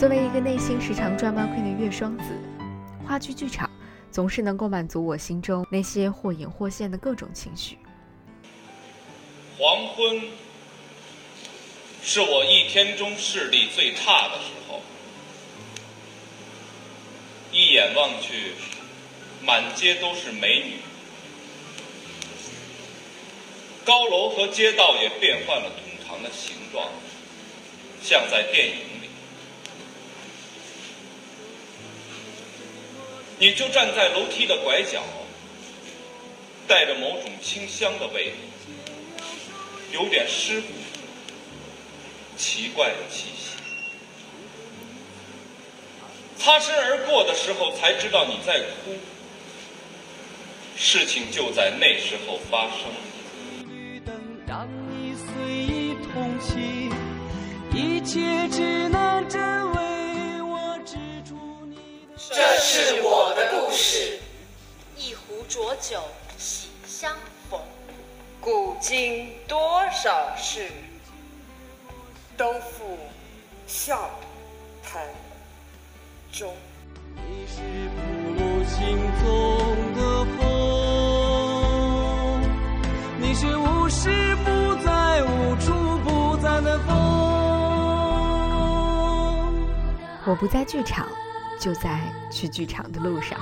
作为一个内心时常 drama queen 的月双子，话剧剧场总是能够满足我心中那些或隐或现的各种情绪。黄昏是我一天中视力最差的时候，一眼望去，满街都是美女，高楼和街道也变换了通常的形状，像在电影你就站在楼梯的拐角，带着某种清香的味道。有点湿乎，奇怪的气息。擦身而过的时候，才知道你在哭。事情就在那时候发生。当你随意同情，一切只能是我的故事。一壶浊酒，喜相逢。古今多少事，都付笑谈中。你是不露心中的风，你是无时不在、无处不在的风。我不在剧场，就在去剧场的路上。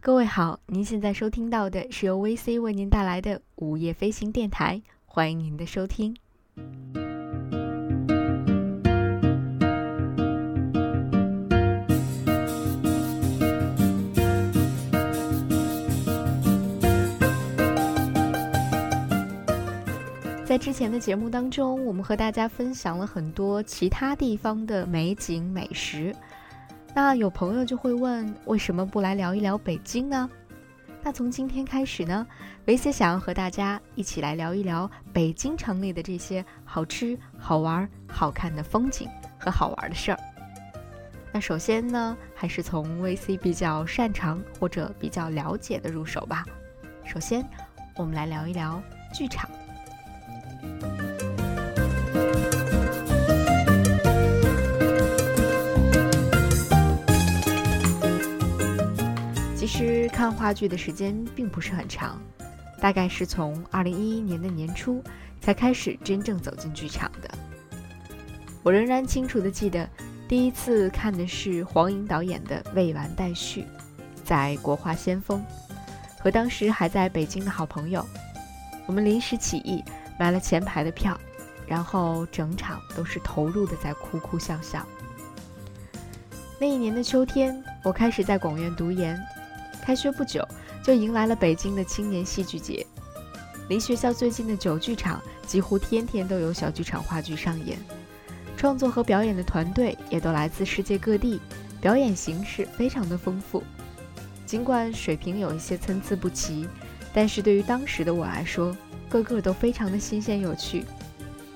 各位好，您现在收听到的是由 VC 为您带来的午夜飞行电台，欢迎您的收听。在之前的节目当中，我们和大家分享了很多其他地方的美景美食。那有朋友就会问，为什么不来聊一聊北京呢？那从今天开始呢，维 C 想要和大家一起来聊一聊北京城里的这些好吃、好玩、好看的风景和好玩的事儿。那首先呢，还是从 VC 比较擅长或者比较了解的入手吧。首先，我们来聊一聊剧场。看话剧的时间并不是很长，大概是从二零一一年的年初才开始真正走进剧场的。我仍然清楚的记得，第一次看的是黄颖导演的《未完待续》，在国画先锋，和当时还在北京的好朋友，我们临时起意买了前排的票，然后整场都是投入的在哭哭笑笑。那一年的秋天，我开始在广院读研。开学不久，就迎来了北京的青年戏剧节。离学校最近的九剧场，几乎天天都有小剧场话剧上演。创作和表演的团队也都来自世界各地，表演形式非常的丰富。尽管水平有一些参差不齐，但是对于当时的我来说，个个都非常的新鲜有趣。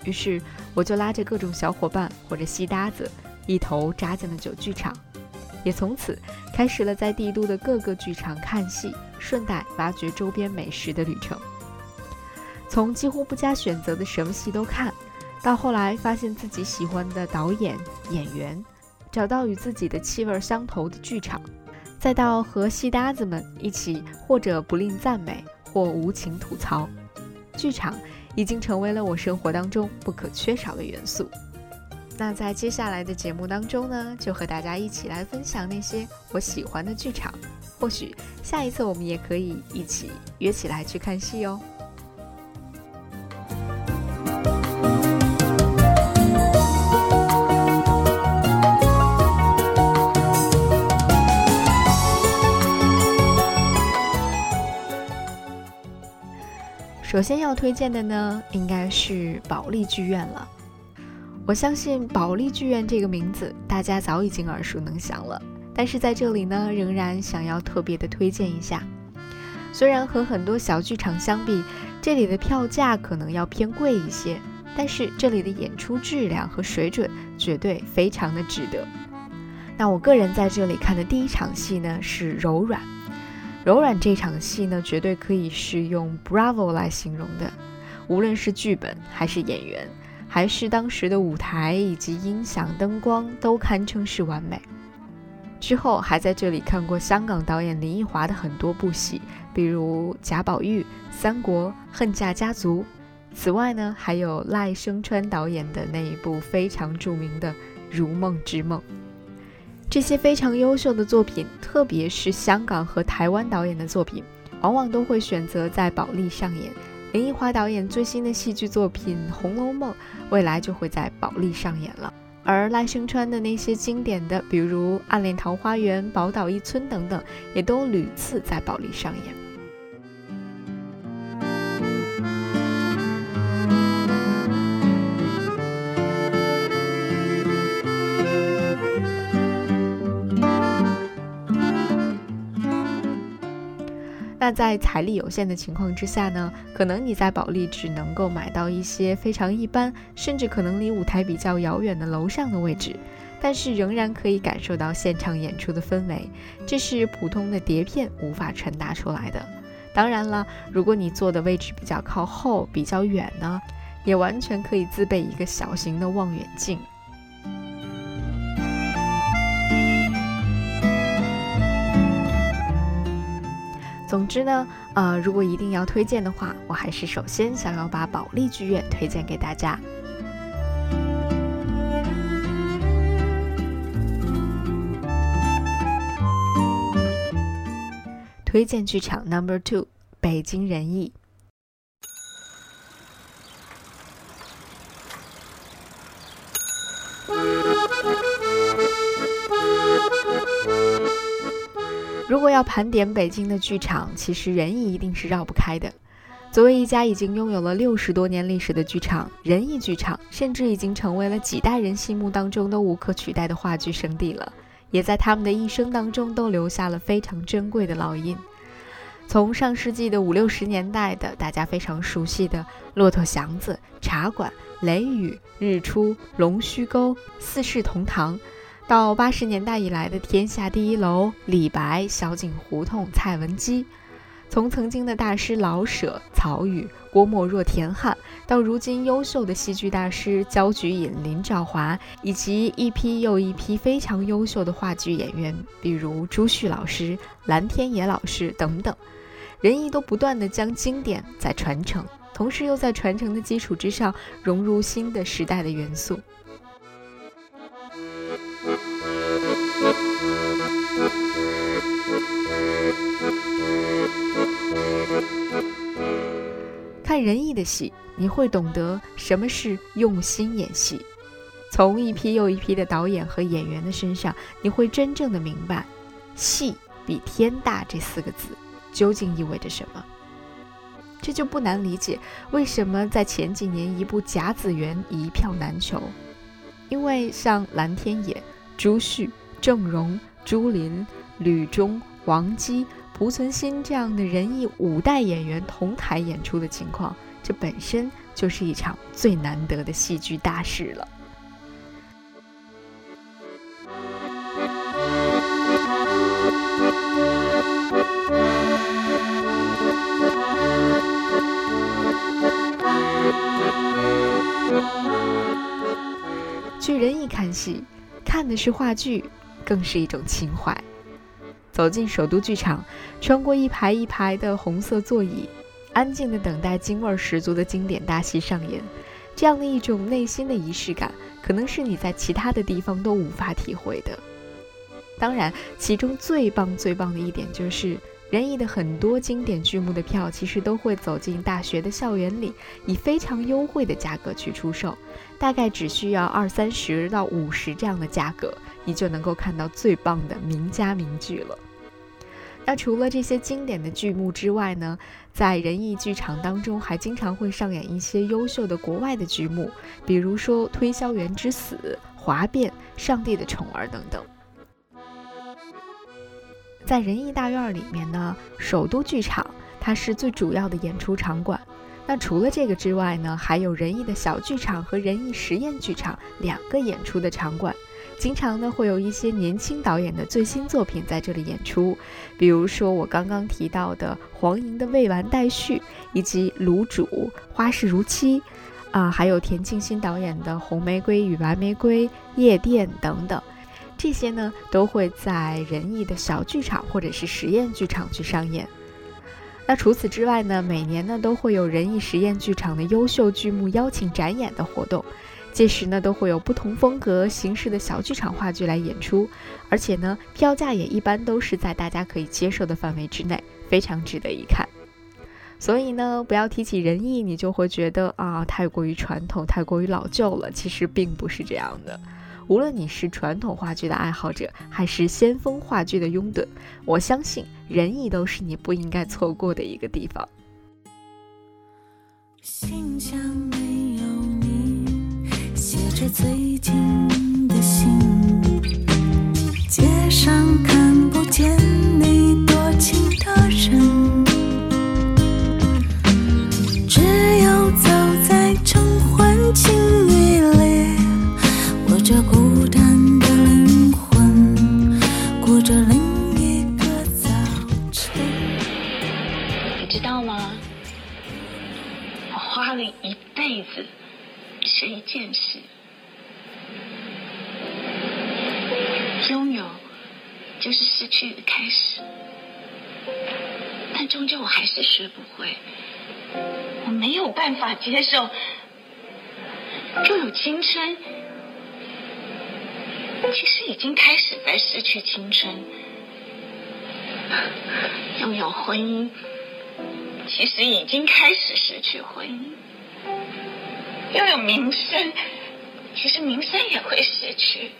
于是，我就拉着各种小伙伴或者戏搭子，一头扎进了九剧场。也从此开始了在帝都的各个剧场看戏，顺带挖掘周边美食的旅程。从几乎不加选择的什么戏都看，到后来发现自己喜欢的导演、演员，找到与自己的气味相投的剧场，再到和戏搭子们一起或者不吝赞美，或无情吐槽，剧场已经成为了我生活当中不可缺少的元素。那在接下来的节目当中呢，就和大家一起来分享那些我喜欢的剧场。或许下一次我们也可以一起约起来去看戏哦。首先要推荐的呢，应该是保利剧院了。我相信保利剧院这个名字，大家早已经耳熟能详了。但是在这里呢，仍然想要特别的推荐一下。虽然和很多小剧场相比，这里的票价可能要偏贵一些，但是这里的演出质量和水准绝对非常的值得。那我个人在这里看的第一场戏呢是柔软，柔软这场戏呢绝对可以是用 Bravo 来形容的，无论是剧本还是演员，还是当时的舞台以及音响灯光都堪称是完美。之后还在这里看过香港导演林奕华的很多部戏，比如贾宝玉、三国、恨嫁家族。此外呢，还有赖声川导演的那一部非常著名的《如梦之梦》。这些非常优秀的作品，特别是香港和台湾导演的作品，往往都会选择在保利上演。林奕华导演最新的戏剧作品《红楼梦》，未来就会在保利上演了。而赖声川的那些经典的，比如《暗恋桃花源》《宝岛一村》等等，也都屡次在保利上演。那在财力有限的情况之下呢，可能你在保利只能够买到一些非常一般，甚至可能离舞台比较遥远的楼上的位置，但是仍然可以感受到现场演出的氛围，这是普通的碟片无法传达出来的。当然了，如果你坐的位置比较靠后、比较远呢，也完全可以自备一个小型的望远镜。总之呢，呃，如果一定要推荐的话，我还是首先想要把保利剧院推荐给大家。推荐剧场 Number Two，北京人艺。要盘点北京的剧场，其实人艺一定是绕不开的。作为一家已经拥有了六十多年历史的剧场，人艺剧场甚至已经成为了几代人心目当中都无可取代的话剧圣地了，也在他们的一生当中都留下了非常珍贵的烙印。从上世纪的五六十年代的大家非常熟悉的《骆驼祥子》《茶馆》《雷雨》《日出》《龙须沟》《四世同堂》。到八十年代以来的《天下第一楼》李白、小井胡同、蔡文姬，从曾经的大师老舍、曹禺、郭沫若、田汉，到如今优秀的戏剧大师焦菊隐、林兆华，以及一批又一批非常优秀的话剧演员，比如朱旭老师、蓝天野老师等等，人艺都不断的将经典在传承，同时又在传承的基础之上融入新的时代的元素。看仁义的戏，你会懂得什么是用心演戏。从一批又一批的导演和演员的身上，你会真正的明白“戏比天大”这四个字究竟意味着什么。这就不难理解为什么在前几年一部《甲子园》一票难求，因为像蓝天野、朱旭、郑荣、朱琳、吕中、王姬。濮存昕这样的人艺五代演员同台演出的情况，这本身就是一场最难得的戏剧大事了。去人艺看戏，看的是话剧，更是一种情怀。走进首都剧场，穿过一排一排的红色座椅，安静的等待京味十足的经典大戏上演。这样的一种内心的仪式感，可能是你在其他的地方都无法体会的。当然，其中最棒最棒的一点就是，仁义的很多经典剧目的票，其实都会走进大学的校园里，以非常优惠的价格去出售，大概只需要二三十到五十这样的价格，你就能够看到最棒的名家名剧了。那除了这些经典的剧目之外呢，在仁义剧场当中还经常会上演一些优秀的国外的剧目，比如说《推销员之死》《哗变》《上帝的宠儿》等等。在仁义大院里面呢，首都剧场它是最主要的演出场馆，那除了这个之外呢，还有仁义的小剧场和仁义实验剧场两个演出的场馆。经常呢会有一些年轻导演的最新作品在这里演出，比如说我刚刚提到的黄莹的《未完待续》，以及卤煮《花事如期》，啊，还有田沁鑫导演的《红玫瑰与白玫瑰》、夜店等等，这些呢都会在仁义的小剧场或者是实验剧场去上演。那除此之外呢，每年呢都会有仁义实验剧场的优秀剧目邀请展演的活动。届时呢，都会有不同风格形式的小剧场话剧来演出，而且呢，票价也一般都是在大家可以接受的范围之内，非常值得一看。所以呢，不要提起仁义，你就会觉得啊，太过于传统，太过于老旧了。其实并不是这样的。无论你是传统话剧的爱好者，还是先锋话剧的拥趸，我相信仁义都是你不应该错过的一个地方。着最近的信，街上看不见你多情的人，只有走在晨昏晴雨里，我这孤单的灵魂，过着另一个早晨。你知道吗？我花了一辈子学一件事，就是失去的开始，但终究我还是学不会。我没有办法接受。拥有青春，其实已经开始在失去青春；拥有婚姻。其实已经开始失去婚姻，拥有名声，其实名声也会失去；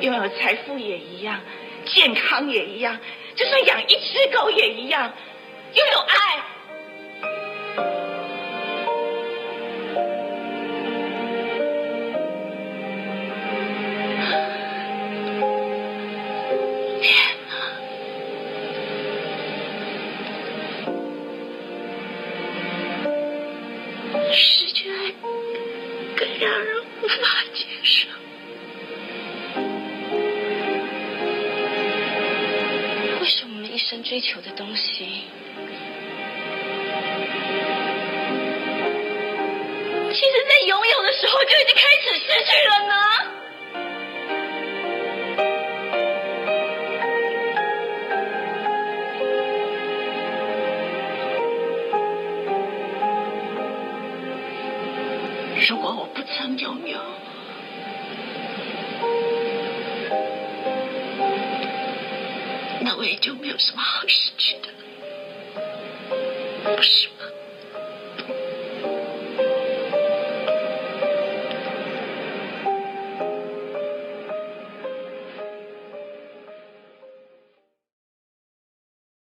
拥有财富也一样，健康也一样，就算养一只狗也一样。又有追求的东西，其实在拥有的时候就已经开始失去了呢？如果我不曾拥有，也就没有什么好失去的，不是吗？